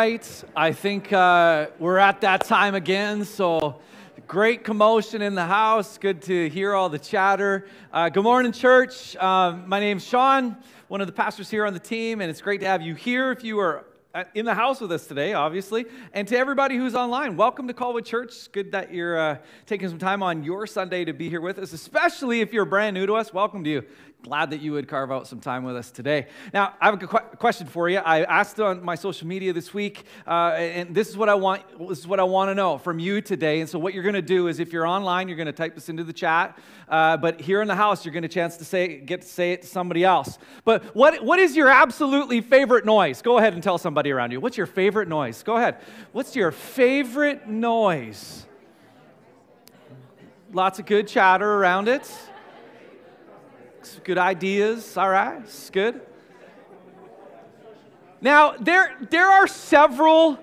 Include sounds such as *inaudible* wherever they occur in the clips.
Right. I think uh, we're at that time again. So, great commotion in the house. Good to hear all the chatter. Uh, good morning, church. Uh, my name's Sean, one of the pastors here on the team, and it's great to have you here. If you are uh, in the house with us today, obviously. And to everybody who's online, welcome to Colwood Church. Good that you're uh, taking some time on your Sunday to be here with us, especially if you're brand new to us. Welcome to you glad that you would carve out some time with us today. Now, I have a question for you. I asked on my social media this week, uh, and this is what I want. This is what I want to know from you today. And so, what you're going to do is, if you're online, you're going to type this into the chat. Uh, but here in the house, you're going to chance to say get to say it to somebody else. But what what is your absolutely favorite noise? Go ahead and tell somebody around you. What's your favorite noise? Go ahead. What's your favorite noise? Lots of good chatter around it good ideas. All right, it's good. Now, there, there are several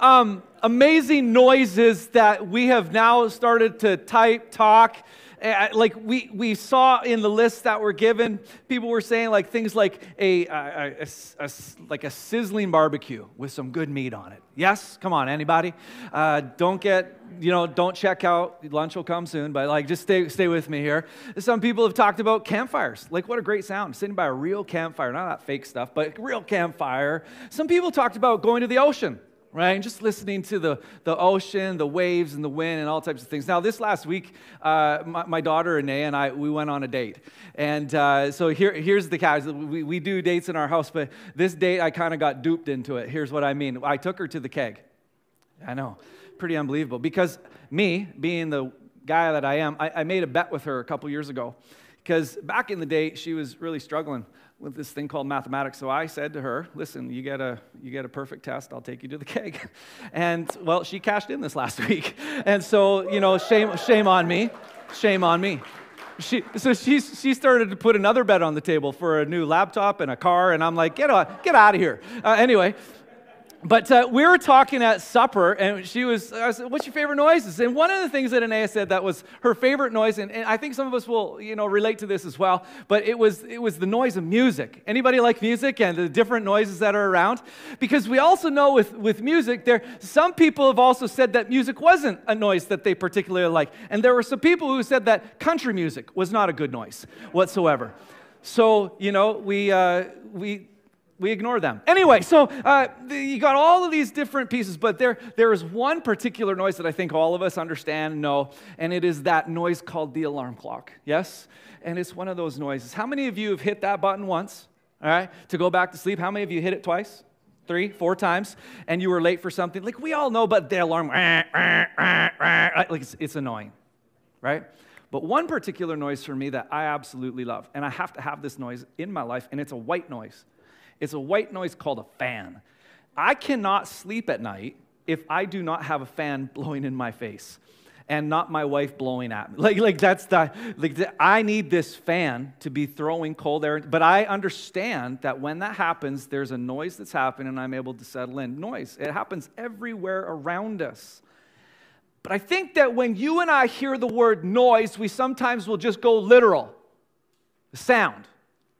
um, amazing noises that we have now started to type, talk, like we, we saw in the list that were given, people were saying like things like a, a, a, a like a sizzling barbecue with some good meat on it. Yes, come on, anybody? Uh, don't get you know don't check out. Lunch will come soon, but like just stay stay with me here. Some people have talked about campfires. Like what a great sound, sitting by a real campfire, not that fake stuff, but real campfire. Some people talked about going to the ocean right? And just listening to the, the ocean, the waves, and the wind, and all types of things. Now, this last week, uh, my, my, daughter Renee and I, we went on a date. And uh, so here, here's the catch. We, we do dates in our house, but this date, I kind of got duped into it. Here's what I mean. I took her to the keg. I know, pretty unbelievable. Because me, being the guy that I am, I, I made a bet with her a couple years ago. Because back in the day, she was really struggling with this thing called mathematics. So I said to her, listen, you get a, you get a perfect test, I'll take you to the keg. *laughs* And well, she cashed in this last *laughs* week. And so, you know, shame, shame on me. Shame on me. She, so she, she started to put another bet on the table for a new laptop and a car. And I'm like, get, on, get out of here. Uh, anyway, but uh, we were talking at supper, and she was, I said, what's your favorite noises? And one of the things that Anaya said that was her favorite noise, and, and, I think some of us will, you know, relate to this as well, but it was, it was the noise of music. Anybody like music and the different noises that are around? Because we also know with, with music, there, some people have also said that music wasn't a noise that they particularly like. And there were some people who said that country music was not a good noise whatsoever. So, you know, we, uh, we, we ignore them. Anyway, so uh, you got all of these different pieces, but there, there is one particular noise that I think all of us understand and know, and it is that noise called the alarm clock. Yes? And it's one of those noises. How many of you have hit that button once, all right, to go back to sleep? How many of you hit it twice? Three, four times, and you were late for something? Like we all know, but the alarm, *laughs* like it's, it's annoying, right? But one particular noise for me that I absolutely love, and I have to have this noise in my life, and it's a white noise. It's a white noise called a fan. I cannot sleep at night if I do not have a fan *laughs* blowing in my face and not my wife blowing at me. Like, like that's the, like the, I need this fan to be throwing cold air. But I understand that when that happens, there's a noise that's happening and I'm able to settle in. Noise, it happens everywhere around us. But I think that when you and I hear the word noise, we sometimes will just go literal. Sound.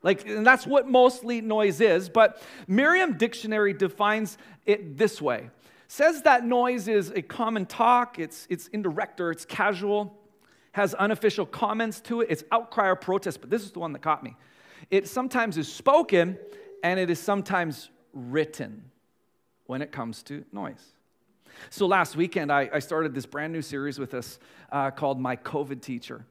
Like, and that's what mostly noise is, but Merriam Dictionary defines it this way. Says that noise is a common talk, it's, it's indirect or it's casual, has unofficial comments to it, it's outcry or protest, but this is the one that caught me. It sometimes is spoken and it is sometimes written when it comes to noise. So last weekend, I, I started this brand new series with us uh, called My COVID Teacher.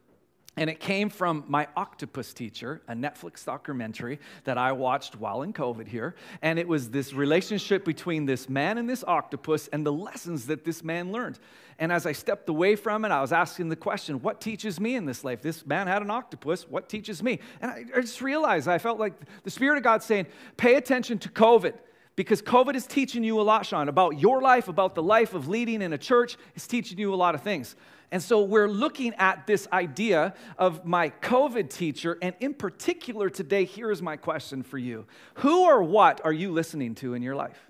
And it came from my octopus teacher, a Netflix documentary that I watched while in COVID here. And it was this relationship between this man and this octopus and the lessons that this man learned. And as I stepped away from it, I was asking the question, what teaches me in this life? This man had an octopus, what teaches me? And I, just realized, I felt like the Spirit of God saying, pay attention to COVID because COVID is teaching you a lot, Sean, about your life, about the life of leading in a church. It's teaching you a lot of things. And so we're looking at this idea of my COVID teacher. And in particular, today, here is my question for you Who or what are you listening to in your life?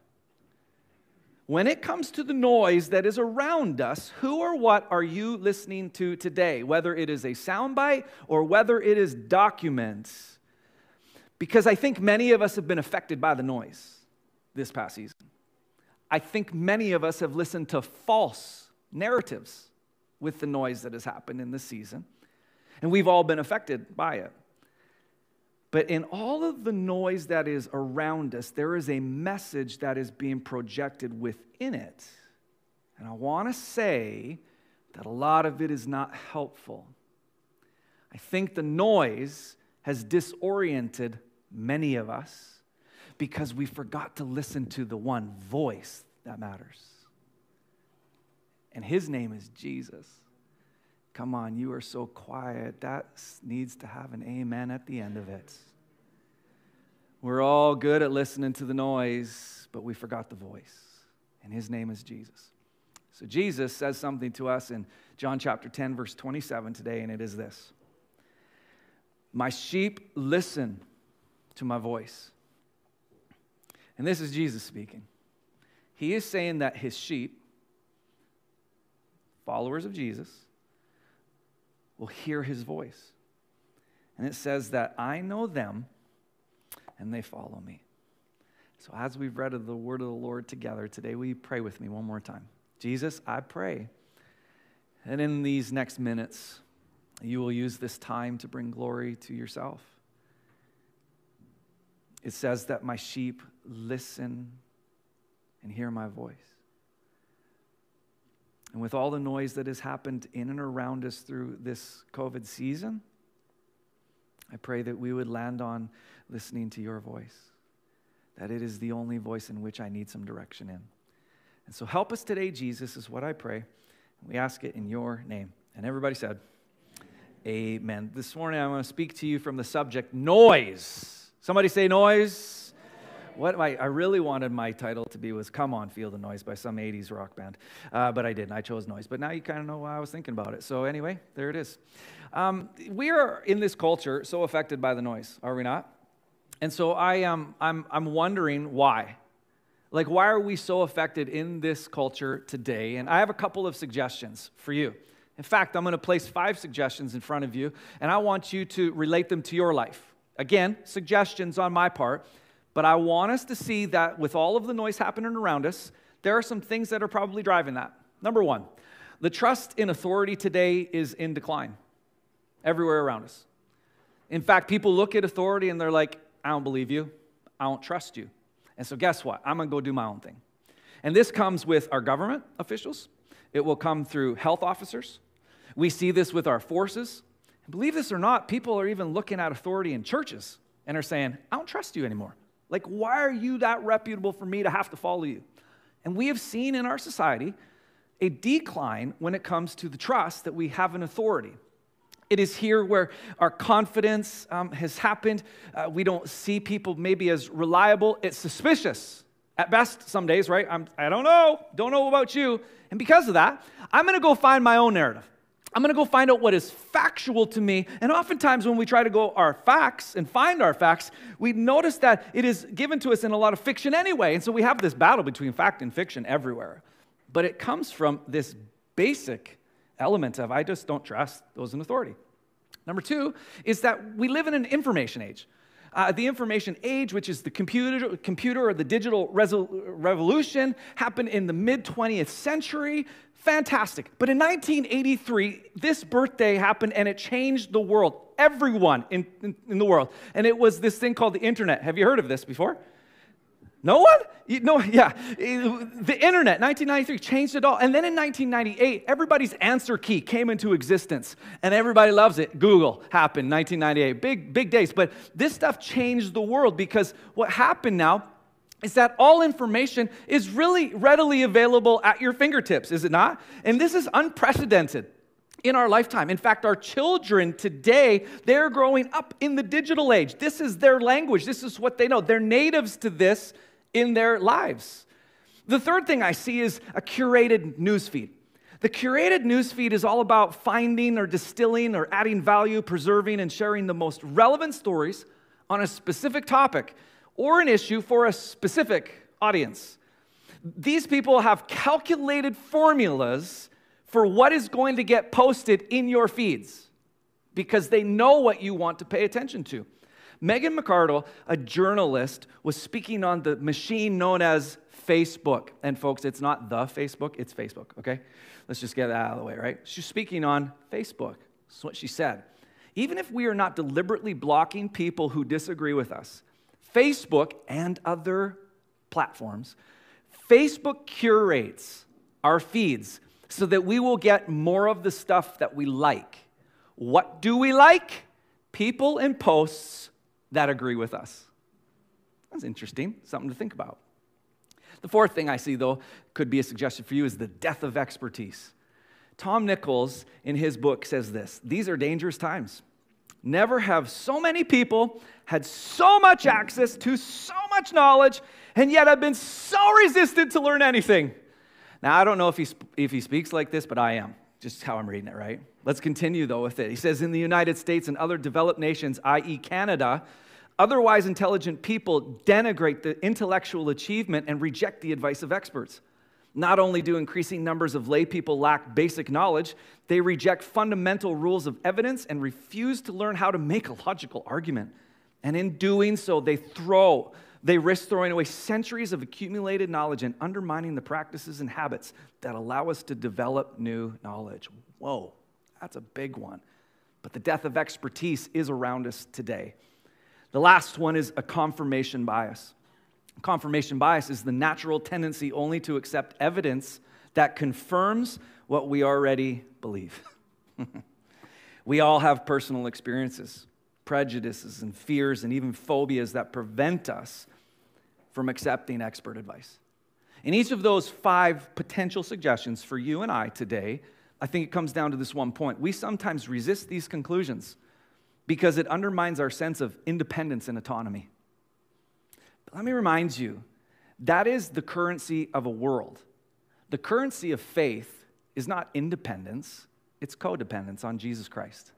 When it comes to the noise that is around us, who or what are you listening to today? Whether it is a soundbite or whether it is documents. Because I think many of us have been affected by the noise this past season. I think many of us have listened to false narratives with the noise that has happened in this season, and we've all been affected by it. But in all of the noise that is around us, there is a message that is being projected within it. And I want to say that a lot of it is not helpful. I think the noise has disoriented many of us because we forgot to listen to the one voice that matters. And his name is Jesus. Come on, you are so quiet. That needs to have an amen at the end of it. We're all good at listening to the noise, but we forgot the voice. And his name is Jesus. So Jesus says something to us in John chapter 10, verse 27 today, and it is this My sheep listen to my voice. And this is Jesus speaking. He is saying that his sheep, followers of Jesus, will hear his voice. And it says that I know them and they follow me. So, as we've read of the word of the Lord together today, will you pray with me one more time? Jesus, I pray that in these next minutes, you will use this time to bring glory to yourself. It says that my sheep listen and hear my voice. And with all the noise that has happened in and around us through this COVID season, I pray that we would land on listening to your voice, that it is the only voice in which I need some direction in. And so help us today, Jesus, is what I pray. We ask it in your name. And everybody said, Amen. This morning I want to speak to you from the subject noise. Somebody say noise what I really wanted my title to be was Come On, Feel the Noise by some 80s rock band. Uh, but I didn't. I chose noise. But now you kind of know why I was thinking about it. So, anyway, there it is. Um, we are in this culture so affected by the noise, are we not? And so I am, um, I'm, I'm wondering why. Like, why are we so affected in this culture today? And I have a couple of suggestions for you. In fact, I'm going to place five suggestions in front of you, and I want you to relate them to your life. Again, suggestions on my part. But I want us to see that with all of the noise happening around us, there are some things that are probably driving that. Number one, the trust in authority today is in decline everywhere around us. In fact, people look at authority and they're like, I don't believe you. I don't trust you. And so, guess what? I'm going to go do my own thing. And this comes with our government officials, it will come through health officers. We see this with our forces. And believe this or not, people are even looking at authority in churches and are saying, I don't trust you anymore. Like, why are you that reputable for me to have to follow you? And we have seen in our society a decline when it comes to the trust that we have in authority. It is here where our confidence um, has happened. Uh, we don't see people maybe as reliable. It's suspicious at best some days, right? I'm, I don't know, don't know about you. And because of that, I'm gonna go find my own narrative. I'm going to go find out what is factual to me. And oftentimes, when we try to go our facts and find our facts, we notice that it is given to us in a lot of fiction anyway. And so we have this battle between fact and fiction everywhere. But it comes from this basic element of I just don't trust those in authority. Number two is that we live in an information age. Uh, the information age, which is the computer, computer or the digital revolution, happened in the mid 20th century. Fantastic. But in 1983, this birthday happened and it changed the world. Everyone in, in, in, the world. And it was this thing called the internet. Have you heard of this before? No one? no, yeah. The internet, 1993, changed it all. And then in 1998, everybody's answer key came into existence. And everybody loves it. Google happened 1998. Big, big days. But this stuff changed the world because what happened now is that all information is really readily available at your fingertips, is it not? And this is unprecedented in our lifetime. In fact, our children today, they're growing up in the digital age. This is their language, this is what they know. They're natives to this in their lives. The third thing I see is a curated newsfeed. The curated newsfeed is all about finding or distilling or adding value, preserving, and sharing the most relevant stories on a specific topic or an issue for a specific audience. These people have calculated formulas for what is going to get posted in your feeds because they know what you want to pay attention to. Megan McArdle, a journalist, was speaking on the machine known as Facebook. And folks, it's not the Facebook, it's Facebook, okay? Let's just get that out of the way, right? She's speaking on Facebook. That's what she said. Even if we are not deliberately blocking people who disagree with us, Facebook and other platforms, Facebook curates our feeds so that we will get more of the stuff that we like. What do we like? People and posts that agree with us. That's interesting, something to think about. The fourth thing I see, though, could be a suggestion for you is the death of expertise. Tom Nichols, in his book, says this These are dangerous times. Never have so many people had so much access to so much knowledge, and yet have been so resistant to learn anything. Now, I don't know if he, if he speaks like this, but I am, just how I'm reading it, right? Let's continue, though, with it. He says, In the United States and other developed nations, i.e., Canada, otherwise intelligent people denigrate the intellectual achievement and reject the advice of experts. Not only do increasing numbers of lay people lack basic knowledge, they reject fundamental rules of evidence and refuse to learn how to make a logical argument. And in doing so, they throw they risk throwing away centuries of accumulated knowledge and undermining the practices and habits that allow us to develop new knowledge. Whoa, that's a big one. But the death of expertise is around us today. The last one is a confirmation bias. Confirmation bias is the natural tendency only to accept evidence that confirms what we already believe. *laughs* we all have personal experiences prejudices and fears and even phobias that prevent us from accepting expert advice. In each of those five potential suggestions for you and I today, I think it comes down to this one point. We sometimes resist these conclusions because it undermines our sense of independence and autonomy. But let me remind you that is the currency of a world. The currency of faith is not independence, it's codependence on Jesus Christ.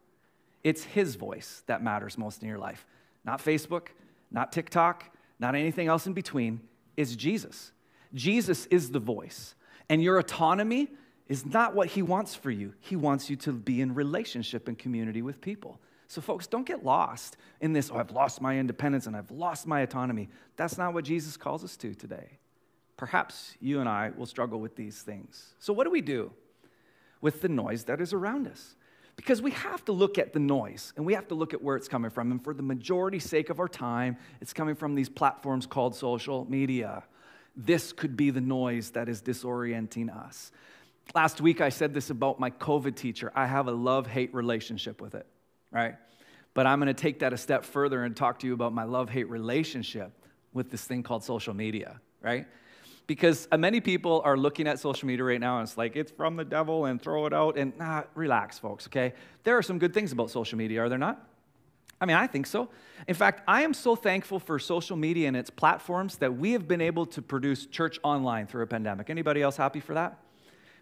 It's His voice that matters most in your life. Not Facebook, not TikTok, not anything else in between. It's Jesus. Jesus is the voice. And your autonomy is not what He wants for you. He wants you to be in relationship and community with people. So, folks, don't get lost in this, oh, I've lost my independence and I've lost my autonomy. That's not what Jesus calls us to today. Perhaps you and I will struggle with these things. So, what do we do with the noise that is around us? Because we have to look at the noise and we have to look at where it's coming from. And for the majority sake of our time, it's coming from these platforms called social media. This could be the noise that is disorienting us. Last week, I said this about my COVID teacher. I have a love hate relationship with it, right? But I'm going to take that a step further and talk to you about my love hate relationship with this thing called social media, right? because uh, many people are looking at social media right now and it's like it's from the devil and throw it out and nah, relax folks okay there are some good things about social media are there not i mean i think so in fact i am so thankful for social media and its platforms that we have been able to produce church online through a pandemic anybody else happy for that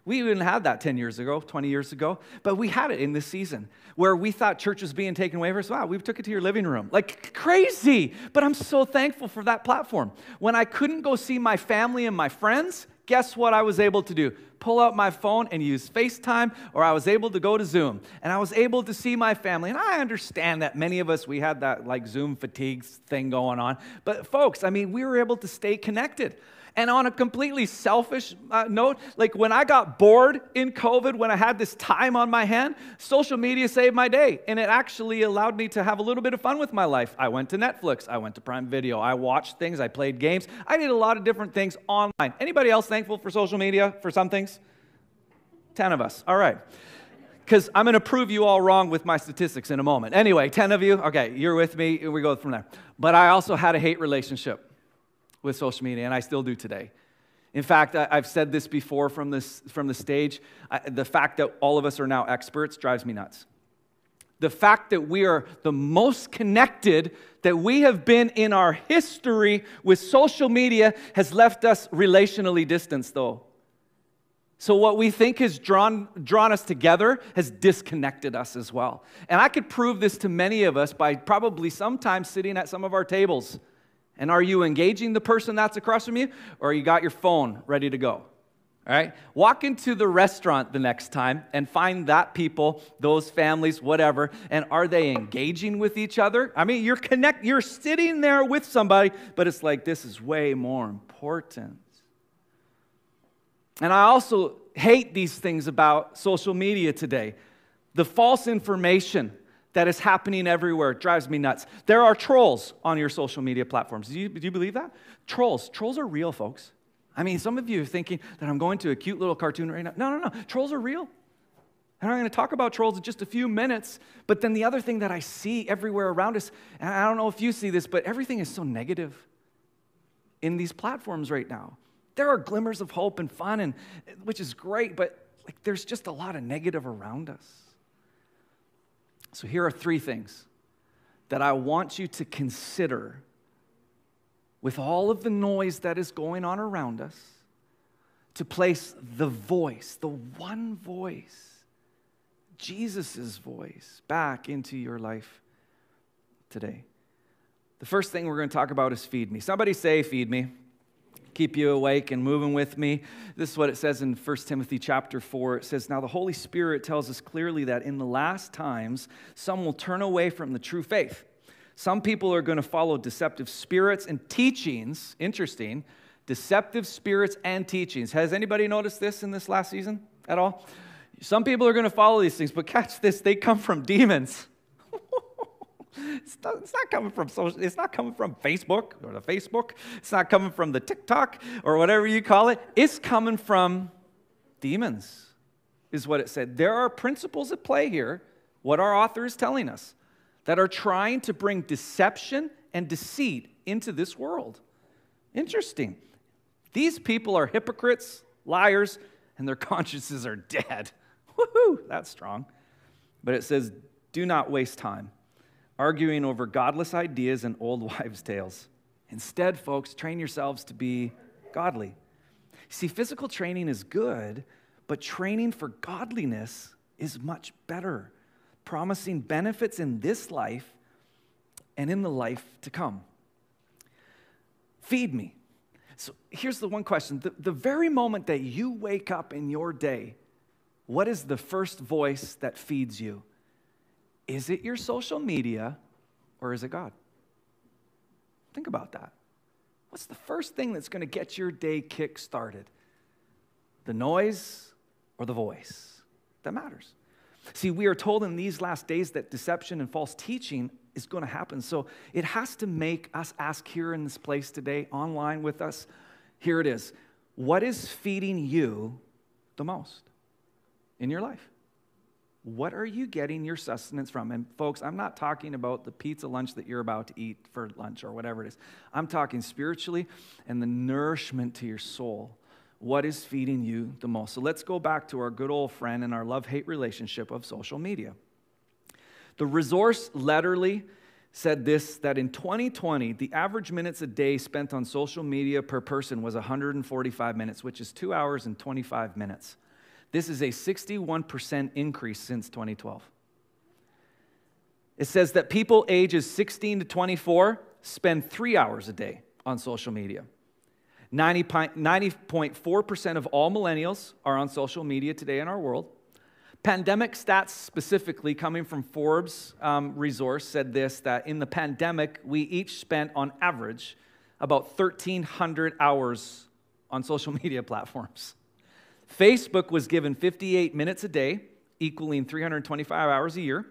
we didn't have that 10 years ago, 20 years ago, but we had it in this season where we thought church was being taken away from us. Wow, we took it to your living room. Like crazy. But I'm so thankful for that platform. When I couldn't go see my family and my friends, guess what I was able to do? Pull out my phone and use FaceTime, or I was able to go to Zoom and I was able to see my family. And I understand that many of us, we had that like Zoom fatigue thing going on. But folks, I mean, we were able to stay connected. And on a completely selfish uh, note, like when I got bored in COVID, when I had this time on my hand, social media saved my day. And it actually allowed me to have a little bit of fun with my life. I went to Netflix, I went to Prime Video, I watched things, I played games. I did a lot of different things online. Anybody else thankful for social media for some things? 10 of us. All right because I'm going to prove you all wrong with my statistics in a moment. Anyway, 10 of you, okay, you're with me, we go from there. But I also had a hate relationship with social media, and I still do today. In fact, I, have said this before from, this, from the stage. I, the fact that all of us are now experts drives me nuts. The fact that we are the most connected that we have been in our history with social media has left us relationally distanced, though. So, what we think has drawn, drawn us together has disconnected us as well. And I could prove this to many of us by probably sometimes sitting at some of our tables and are you engaging the person that's across from you, or you got your phone ready to go? All right? Walk into the restaurant the next time and find that people, those families, whatever, and are they engaging with each other? I mean, you're connect you're sitting there with somebody, but it's like this is way more important. And I also hate these things about social media today. The false information that is happening everywhere drives me nuts. There are trolls on your social media platforms. Do you, do you believe that? Trolls. Trolls are real, folks. I mean, some of you are thinking that I'm going to a cute little cartoon right now. No, no, no. Trolls are real. And I'm going to talk about trolls in just a few minutes. But then the other thing that I see everywhere around us, and I don't know if you see this, but everything is so negative in these platforms right now. There are glimmers of hope and fun, and, which is great, but like, there's just a lot of negative around us. So here are three things that I want you to consider with all of the noise that is going on around us to place the voice, the one voice, Jesus' voice, back into your life today. The first thing we're going to talk about is feed me. Somebody say, feed me. Keep you awake and moving with me. This is what it says in 1 Timothy chapter 4. It says, Now the Holy Spirit tells us clearly that in the last times, some will turn away from the true faith. Some people are going to follow deceptive spirits and teachings. Interesting. Deceptive spirits and teachings. Has anybody noticed this in this last season at all? Some people are going to follow these things, but *laughs* catch this, they come from demons. It's, not, it's, not, coming from social, it's not coming from Facebook or the Facebook. It's not coming from the TikTok or whatever you call it. It's coming from demons, is what it said. There are principles at play here, what our author is telling us, that are trying to bring deception and deceit into this world. Interesting. These people are hypocrites, liars, and their *laughs* consciences are dead. Woohoo, that's strong. But it says, do not waste time arguing over godless ideas and old *laughs* wives' tales. Instead, folks, train yourselves to be godly. See, physical training is good, but training for godliness is much better, promising benefits in this life and in the life to come. Feed me. So here's the one question the, the very moment that you wake up in your day, what is the first voice that feeds you? Is it your social media or is it God? Think about that. What's the first thing that's going to get your day kick started? The noise or the voice? That matters. See, we are told in these last days that deception and false teaching is going to happen. So it has to make us ask here in this place today, online with us. Here it is. What is feeding you the most? in your life? What are you getting your sustenance from? And folks, I'm not talking about the pizza lunch that you're about to eat for lunch or whatever it is. I'm talking spiritually and the nourishment to your soul. What is feeding you the most? So let's go back to our good old friend and our love hate relationship of social media. The resource letterly said this that in 2020, the average minutes a day spent on social media per person was 145 minutes, which is two hours and 25 minutes. This is a 61% increase since 2012. It says that people ages 16 to 24 spend three hours a day on social media. 90.4% of all millennials are on social media today in our world. Pandemic stats, specifically coming from Forbes um, resource, said this that in the pandemic, we each spent on average about 1,300 hours on social *laughs* media platforms. Facebook was given 58 minutes a day, equaling 325 hours a year.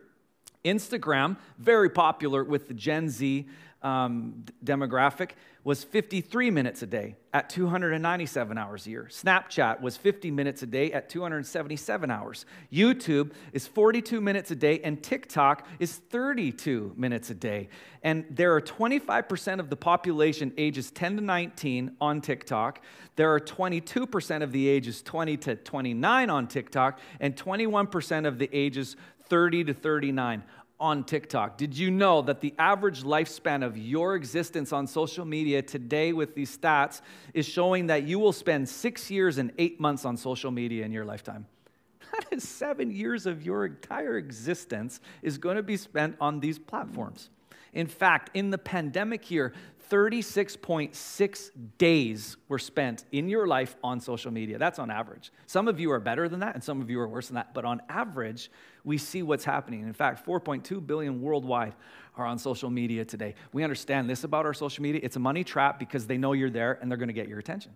Instagram, very popular with the Gen Z um, demographic, was 53 minutes a day at 297 hours a year. Snapchat was 50 minutes a day at 277 hours. YouTube is 42 minutes a day, and TikTok is 32 minutes a day. And there are 25% of the population ages 10 to 19 on TikTok. There are 22% of the ages 20 to 29 on TikTok, and 21% of the ages 30 to 39 on TikTok. Did you know that the average lifespan of your existence on social media today, with these stats, is showing that you will spend six years and eight months on social media in your lifetime? *laughs* That is seven years of your entire existence is going to be spent on these platforms. In fact, in the pandemic year, 36.6 days were spent in your life on social media. That's on average. Some of you are better than that, and some of you are worse than that. But on average, we see what's happening. In fact, 4.2 billion worldwide are on social media today. We understand this about our social media it's a money trap because they know you're there and they're going to get your attention.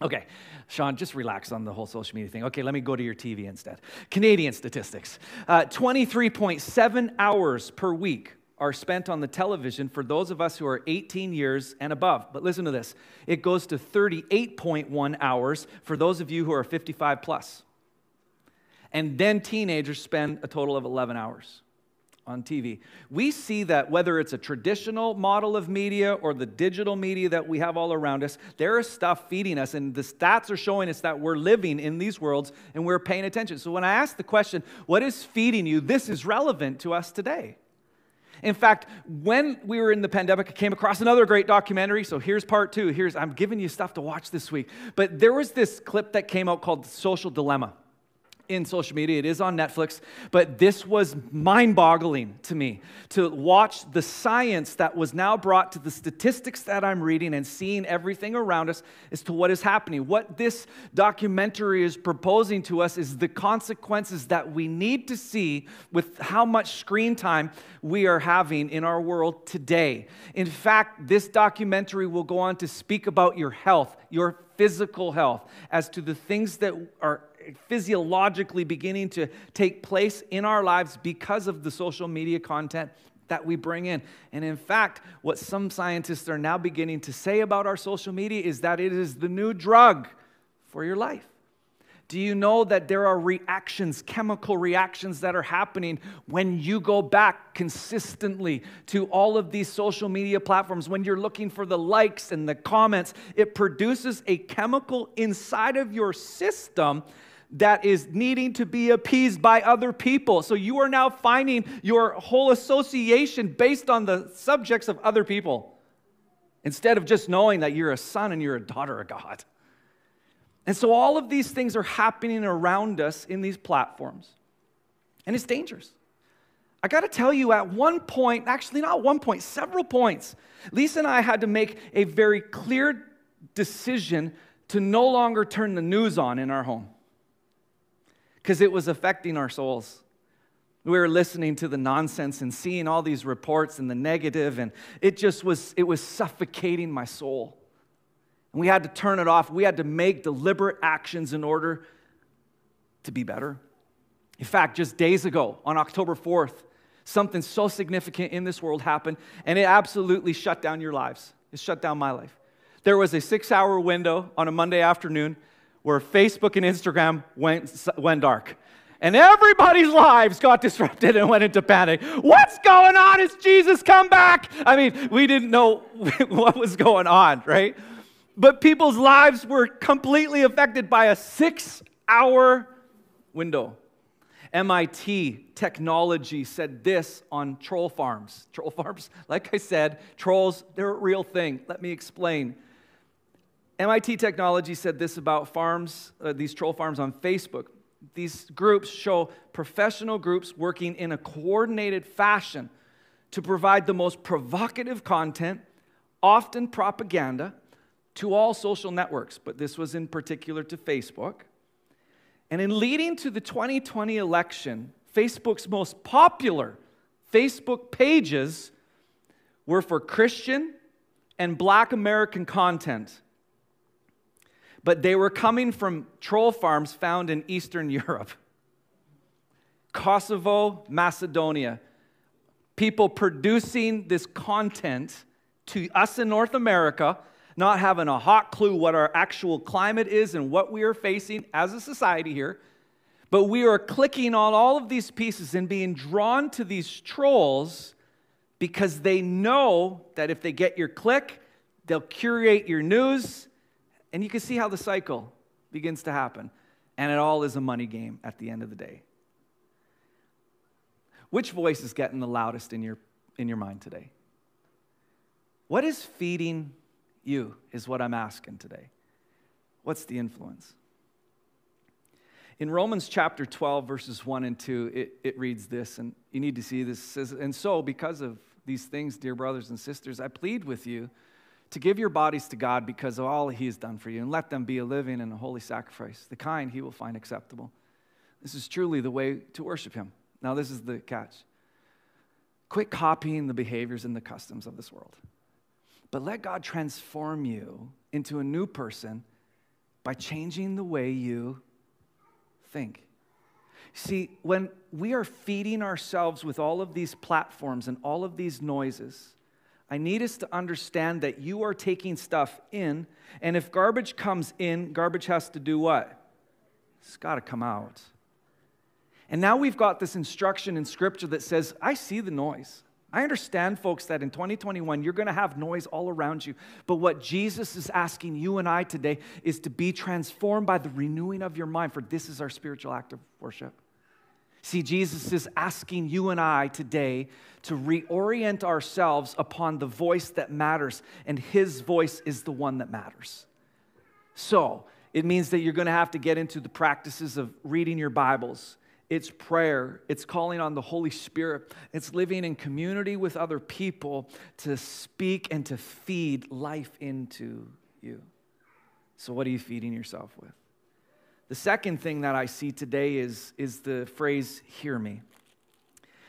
Okay, Sean, just relax on the whole social media thing. Okay, let me go to your TV instead. Canadian statistics uh, 23.7 hours per week are spent on the television for those of us who are 18 years and above. But listen to this it goes to 38.1 hours for those of you who are 55 plus. And then teenagers spend a total of 11 hours on TV. We see that whether it's a traditional model of media or the digital media that we have all around us, there is stuff feeding us, and the stats are showing us that we're living in these worlds and we're paying attention. So when I ask the question, what is feeding you? This is relevant to us today. In fact, when we were in the pandemic, I came across another great documentary. So here's part two. Here's I'm giving you stuff to watch this week. But there was this clip that came out called Social Dilemma in social media. It is on Netflix, but this was mind boggling to me to watch the science that was now brought to the statistics that I'm reading and seeing everything around us as to what is happening. What this documentary is proposing to us is the consequences that we need to see with how much screen time we are having in our world today. In fact, this documentary will go on to speak about your health, your physical health, as to the things that are physiologically beginning to take place in our lives because of the social media content that we bring in. And in fact, what some scientists are now beginning to say about our social media is that it is the new drug for your life. Do you know that there are reactions, chemical reactions that are happening when you go back consistently to all of these social media platforms? When you're looking for the likes and the comments, it produces a chemical inside of your system that is needing to be appeased by other people. So you are now finding your whole association based on the subjects of other people instead of just knowing that you're a son and you're a daughter of God. And so all of these things are happening around us in these platforms. And it's dangerous. I got to tell you, at one point, actually, not one point, several points, Lisa and I had to make a very clear decision to no longer turn the news on in our home because it was affecting our souls. We were listening to the nonsense and seeing all these reports and the negative, and it just was, it was suffocating my soul. And we had to turn it off. We had to make deliberate actions in order to be better. In fact, just days ago, on October 4th, something so significant in this world happened, and it absolutely shut down your lives. It shut down my life. There was a six hour window on a Monday afternoon where Facebook and Instagram went, went dark. And everybody's lives got disrupted and went into panic. What's going on? Is Jesus come back? I mean, we didn't know *laughs* what was going on, right? But people's lives were completely affected by a six hour window. MIT technology said this on troll farms. Troll farms, like I said, trolls, they're a real thing. Let me explain. MIT Technology said this about farms, uh, these troll farms on Facebook. These groups show professional groups working in a coordinated fashion to provide the most provocative content, often propaganda, to all social networks, but this was in particular to Facebook. And in leading to the 2020 election, Facebook's most popular Facebook pages were for Christian and Black American content but they were coming from troll farms found in Eastern *laughs* Europe, Kosovo, Macedonia. People producing this content to us in North America, not having a hot clue what our actual climate is and what we are facing as a society here. But we are clicking on all of these pieces and being drawn to these trolls because they know that if they get your click, they'll curate your news and you can see how the cycle begins to happen. And it all is a money game at the end of the day. Which voice is getting the loudest in your, in your mind today? What is feeding you, is what I'm asking today. What's the influence? In Romans chapter 12, verses 1 and 2, it, it reads this, and you need to see this. Says, and so, because of these things, dear brothers and sisters, I plead with you to give your bodies to God because of all He has done for you, and let them be a living and a holy sacrifice, the kind He will find acceptable. This is truly the way to worship Him. Now, this is the catch quit copying the behaviors and the customs of this world, but let God transform you into a new person by changing the way you think. See, when we are feeding ourselves with all of these platforms and all of these noises, I need us to understand that you are taking stuff in, and if garbage comes in, garbage has to do what? It's got to come out. And now we've got this instruction in Scripture that says, I see the noise. I understand, folks, that in 2021 you're going to have noise all around you. But what Jesus is asking you and I today is to be transformed by the renewing of your mind, for this is our spiritual act of worship. See, Jesus is asking you and I today to reorient ourselves upon the voice that matters, and His voice is the one that matters. So, it means that you're going to have to get into the practices of reading your Bibles it's prayer, it's calling on the Holy Spirit, it's living in community with other people to speak and to feed life into you. So, what are you feeding yourself with? The second thing that I see today is, is the phrase, hear me.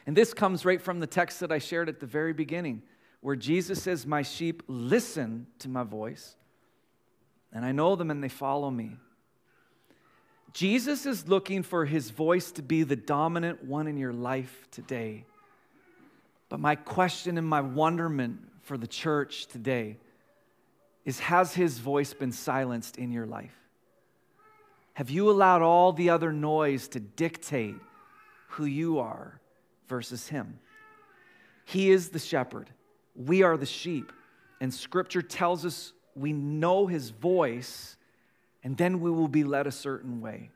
And this comes right from the text that I shared at the very beginning, where Jesus says, My sheep listen to my voice, and I know them and they follow me. Jesus is looking for his voice to be the dominant one in your life today. But my question and my wonderment for the church today is Has his voice been silenced in your life? Have you allowed all the other noise to dictate who you are versus him? He is the shepherd, we are the sheep. And scripture tells us we know his voice and then we will be led a certain way.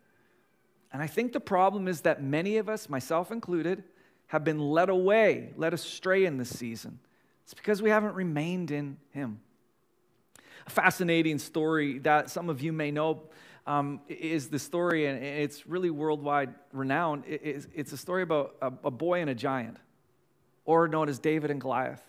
And I think the problem is that many of us, myself included, have been led away, led astray in this season. It's because we haven't remained in Him. A fascinating story that some of you may know um, is the story, and it's really worldwide renowned. It's a story about a boy and a giant, or known as David and Goliath.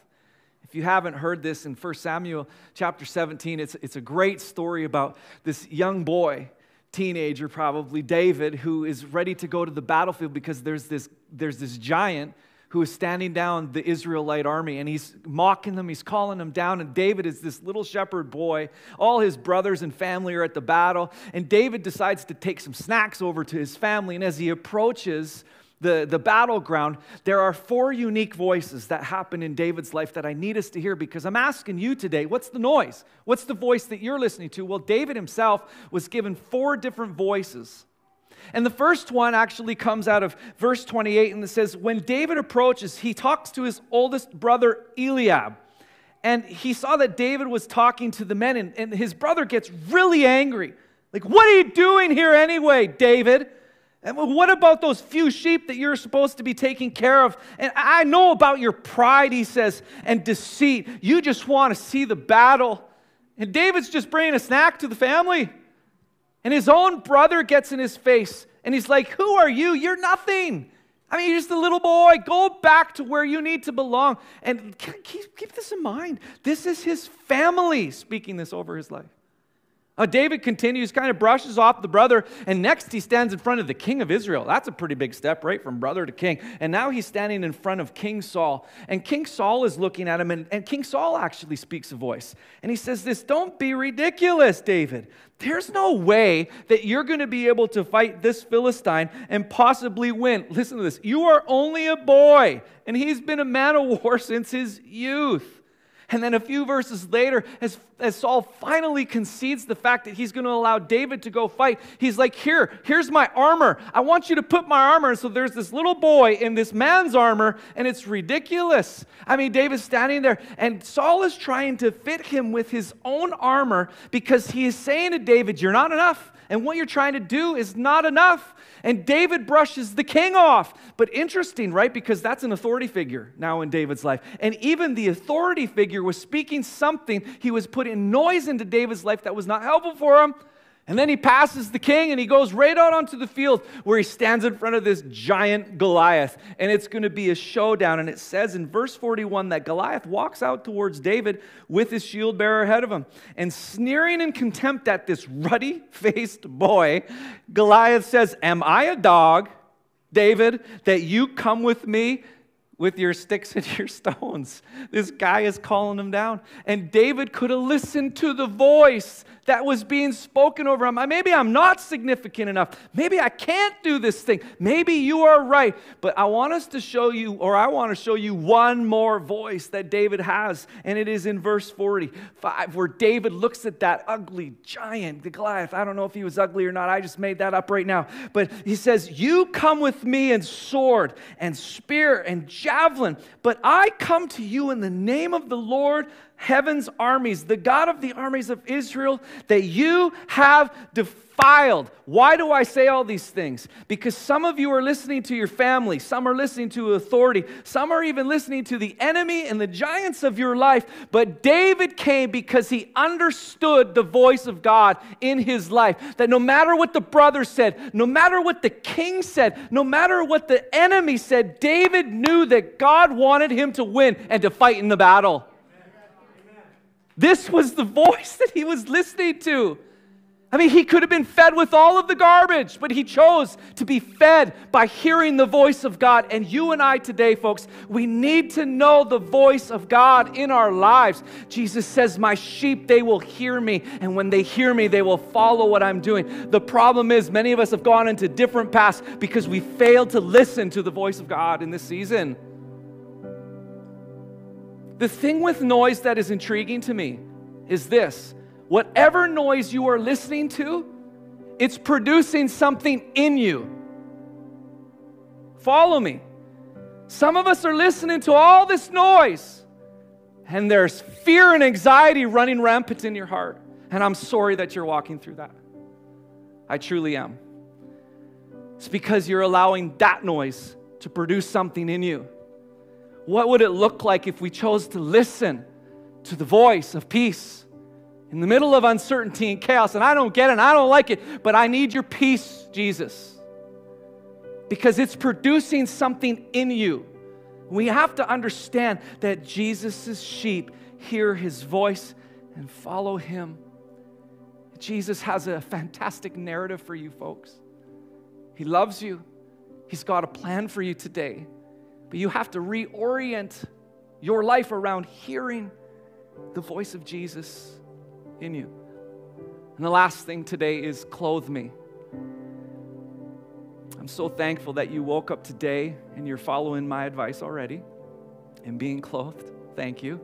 If you haven't heard this in 1 Samuel chapter 17, it's, it's a great story about this young boy, teenager probably, David, who is ready to go to the battlefield because there's this, there's this giant who is standing down the Israelite army and he's mocking them, he's calling them down. And David is this little shepherd boy. All his brothers and family are at the battle. And David decides to take some snacks over to his family. And as he approaches, the, the battleground, there are four unique voices that happen in David's life that I need us to hear because I'm asking you today what's the noise? What's the voice that you're listening to? Well, David himself was given four different voices. And the first one actually comes out of verse 28 and it says, When David approaches, he talks to his oldest brother Eliab. And he saw that David was talking to the men, and, and his brother gets really angry. Like, what are you doing here anyway, David? And what about those few sheep that you're supposed to be taking care of? And I know about your pride, he says, and deceit. You just want to see the battle. And David's just bringing a snack to the family. And his own brother gets in his face and he's like, Who are you? You're nothing. I mean, you're just a little boy. Go back to where you need to belong. And keep, keep this in mind. This is his family speaking this over his life. Uh, David continues, kind of brushes off the brother, and next he stands in front of the king of Israel. That's a pretty big step, right? From brother to king. And now he's standing in front of King Saul. And King Saul is looking at him, and, and King Saul actually speaks a voice. And he says, This, don't be ridiculous, David. There's no way that you're going to be able to fight this Philistine and possibly win. Listen to this. You are only a boy, and he's been a man of war *laughs* since his youth. And then a few verses later, as, as Saul finally concedes the fact that he's going to allow David to go fight, he's like, Here, here's my armor. I want you to put my armor. So there's this little boy in this man's armor, and it's ridiculous. I mean, David's standing there, and Saul is trying to fit him with his own armor because he is saying to David, You're not enough. And what you're trying to do is not enough. And David brushes the king off. But interesting, right? Because that's an authority figure now in David's life. And even the authority figure was speaking something. He was putting noise into David's life that was not helpful for him. And then he passes the king and he goes right out onto the field where he stands in front of this giant Goliath. And it's going to be a showdown. And it says in verse 41 that Goliath walks out towards David with his shield bearer ahead of him. And sneering in contempt at this ruddy faced boy, Goliath says, Am I a dog, David, that you come with me with your sticks and your stones. This guy is calling him down. And David could have listened to the voice that was being spoken over him. Maybe I'm not significant enough. Maybe I can't do this thing. Maybe you are right. But I want us to show you, or I want to show you one more voice that David has. And it is in verse 45, where David looks at that ugly giant, the Goliath. I don't know if he was ugly or not. I just made that up right now. But he says, You come with me in sword and spear and javelin, but I come to you in the name of the Lord heaven's armies, the God of the armies of Israel, that you have defiled. Why do I say all these things? Because some of you are listening to your family, some are listening to authority, some are even listening to the enemy and the giants of your life. But David came because he understood the voice of God in his life. That no matter what the brother said, no matter what the king said, no matter what the enemy said, David knew that God wanted him to win and to fight in the battle. This was the voice that he was listening to. I mean, he could have been fed with all of the garbage, but he chose to be fed by hearing the voice of God. And you and I today, folks, we need to know the voice of God in our lives. Jesus says, My sheep, they will hear me. And when they hear me, they will follow what I'm doing. The problem is, many of us have gone into different paths because we failed to listen to the voice of God in this season. The thing with noise that is intriguing to me is this whatever noise you are listening to, it's producing something in you. Follow me. Some of us are listening to all this noise, and there's fear and anxiety running rampant in your heart. And I'm sorry that you're walking through that. I truly am. It's because you're allowing that noise to produce something in you. What would it look like if we chose to listen to the voice of peace in the middle of uncertainty and chaos? And I don't get it, and I don't like it, but I need your peace, Jesus, because it's producing something in you. We have to understand that Jesus' sheep hear his voice and follow him. Jesus has a fantastic narrative for you, folks. He loves you, He's got a plan for you today. But you have to reorient your life around hearing the voice of Jesus in you. And the last thing today is clothe me. I'm so thankful that you woke up today and you're following my advice already and being clothed. Thank you.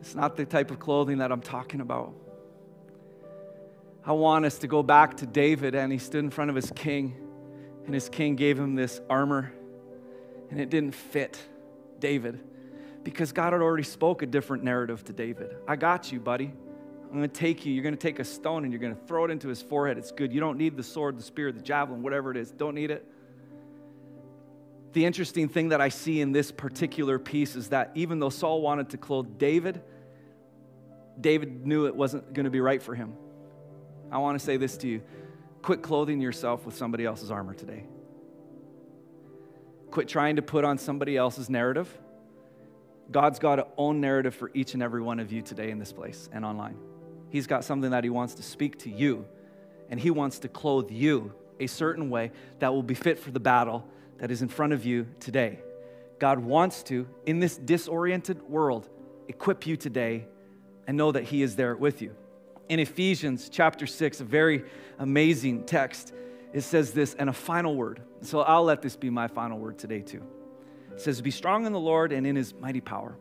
It's not the type of clothing that I'm talking about. I want us to go back to David, and he stood in front of his king, and his king gave him this armor and it didn't fit David because God had already spoke a different narrative to David. I got you, buddy. I'm going to take you. You're going to take a stone and you're going to throw it into his forehead. It's good. You don't need the sword, the spear, the javelin, whatever it is. Don't need it. The interesting thing that I see in this particular piece is that even though Saul wanted to clothe David, David knew it wasn't going to be right for him. I want to say this to you quit clothing yourself with somebody else's armor today. Quit trying to put on somebody else's narrative. God's got an own narrative for each and every one of you today in this place and online. He's got something that He wants to speak to you, and He wants to clothe you a certain way that will be fit for the battle that is in front of you today. God wants to, in this disoriented world, equip you today and know that He is there with you. In Ephesians chapter 6, a very amazing text, it says this, and a final word. So I'll let this be my final word today, too. It says, Be strong in the Lord and in his mighty power.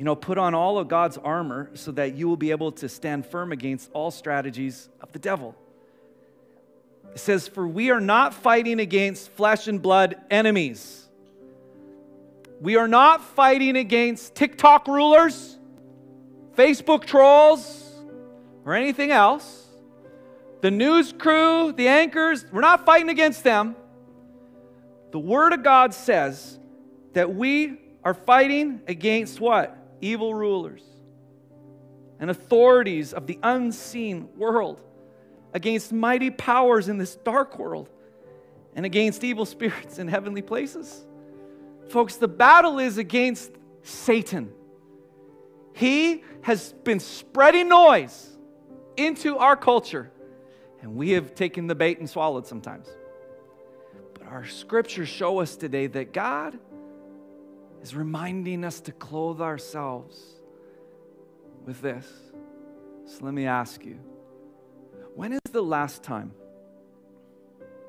You know, put on all of God's armor so that you will be able to stand firm against all strategies of the devil. It says, For we are not fighting against flesh and blood enemies. We are not fighting against TikTok rulers, Facebook trolls, or anything else the news crew, the anchors, we're not fighting against them. The Word of God says that we are fighting against what? Evil rulers and authorities of the unseen world, against mighty powers in this dark world, and against evil *laughs* spirits in heavenly places. Folks, the battle is against Satan. He has been spreading noise into our culture and we have taken the bait and swallowed sometimes. But our scriptures show us today that God is reminding us to clothe ourselves with this. So let me ask you when is the last time?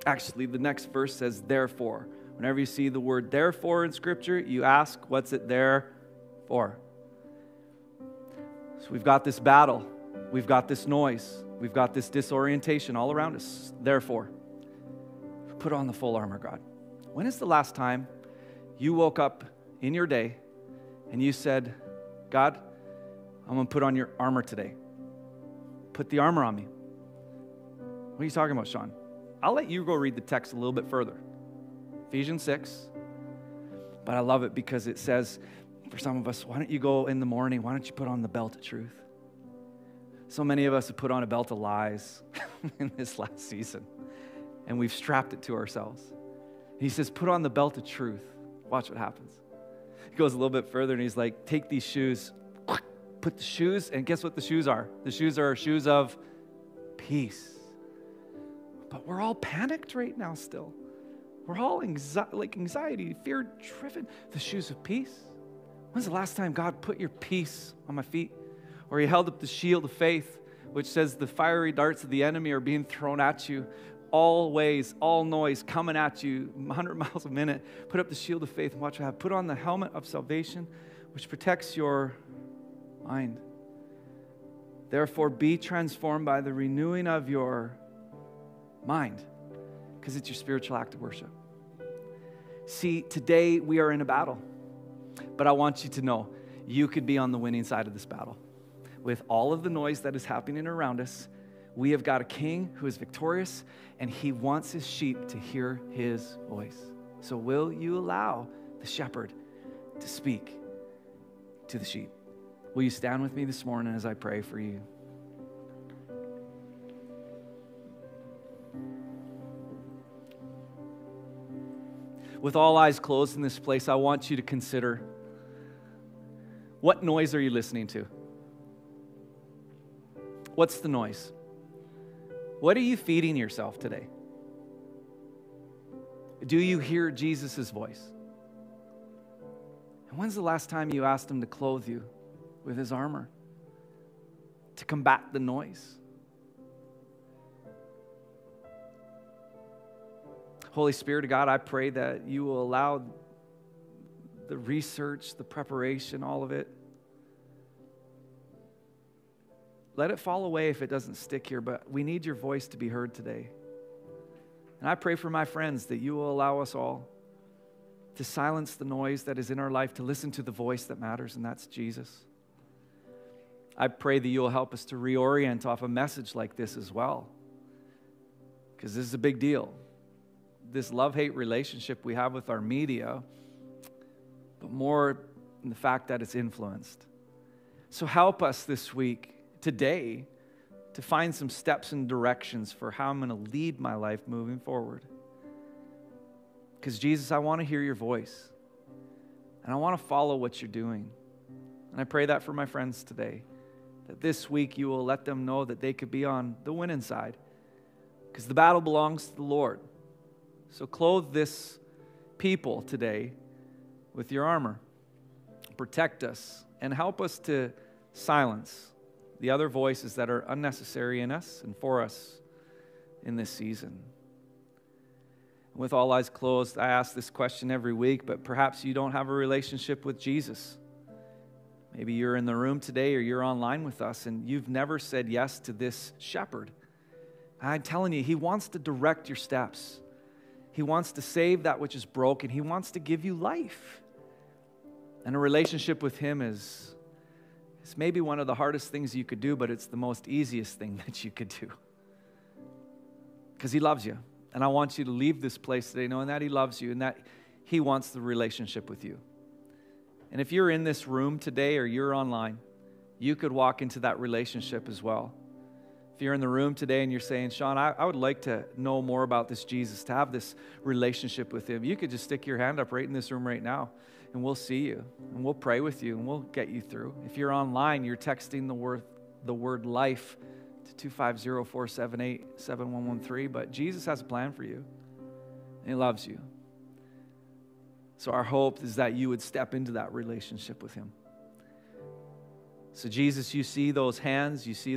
Actually, the next verse says, therefore. Whenever you see the word therefore in Scripture, you ask, what's it there for? So we've got this battle, we've got this noise, we've got this disorientation all around us. Therefore, put on the full armor, God. When is the last time you woke up in your day and you said, God, I'm going to put on your armor today? Put the armor on me. What are you talking about, Sean? I'll let you go read the text a little bit further. Ephesians 6. But I love it because it says, for some of us, why don't you go in the morning? Why don't you put on the belt of truth? So many of us have put on a belt of lies *laughs* in this last season, and we've strapped it to ourselves. He says, put on the belt of truth. Watch what happens. He *laughs* goes a little bit further and he's like, take these shoes, *laughs* put the shoes, and guess what the shoes are? The shoes are shoes of peace. But we're all panicked right now still. We're all anxi- like anxiety, fear driven. The shoes of peace. When's the last time God put your peace on my feet? Or He held up the shield of faith, which says the fiery darts of the enemy are being thrown at you, all ways, all noise coming at you *laughs* 100 miles a minute. Put up the shield of faith and watch what happens. Put on the helmet of salvation, which protects your mind. Therefore, be transformed by the renewing of your mind, because it's your spiritual act of worship. See, today we are in a battle, but I want you to know you could be on the winning side of this battle. With all of the noise that is happening around us, we have got a king who is victorious and he wants his sheep to hear his voice. So, will you allow the shepherd to speak to the sheep? Will you stand with me this morning as I pray for you? with all eyes closed in this place, I want you to consider what noise are you listening to? What's the noise? What are you feeding yourself today? Do you hear Jesus' voice? And when's the last time you asked him to clothe you with his armor to combat the noise? Holy Spirit of God, I pray that you will allow the research, the preparation, all of it. Let it fall away if it doesn't stick here, but we need your voice to be heard today. And I pray for my friends that you will allow us all to silence the noise that is in our life, to listen to the voice that matters, and that's Jesus. I pray that you'll help us to reorient off a message like this as well, because this is a big deal this love hate relationship we have with our media, but more in the fact that it's influenced. So help us this week, today, to find some steps and directions for how I'm going to lead my life moving forward. Because, Jesus, I want to hear your voice, and I want to follow what you're doing. And I pray that for my friends today, that this week you will let them know that they could be on the winning side, because the battle belongs to the Lord. So clothe this people today with your armor. Protect us and help us to silence the other voices that are unnecessary in us and for us in this season. With all eyes closed, I ask this question every week, but perhaps you don't have a relationship with Jesus. Maybe you're in the room today or you're online with us and you've never said yes to this shepherd. I'm telling you, he wants to direct your steps. He wants to save that which is broken. He wants to give you life. And a relationship with Him is, is maybe one of the hardest things you could do, but it's the most easiest thing *laughs* that you could do. Because He loves you. And I want you to leave this place today knowing that He loves you and that He wants the relationship with you. And if you're in this room today or you're online, you could walk into that relationship as well. If you're in the room today and you're saying, Sean, I, I would like to know more about this Jesus, to have this relationship with him, you could just stick your hand up right in this room right now and we'll see you and we'll pray with you and we'll get you through. If you're online, you're texting the word, the word life to 250 478 7113. But Jesus has a plan for you, and He loves you. So, our hope is that you would step into that relationship with Him. So, Jesus, you see those hands, you see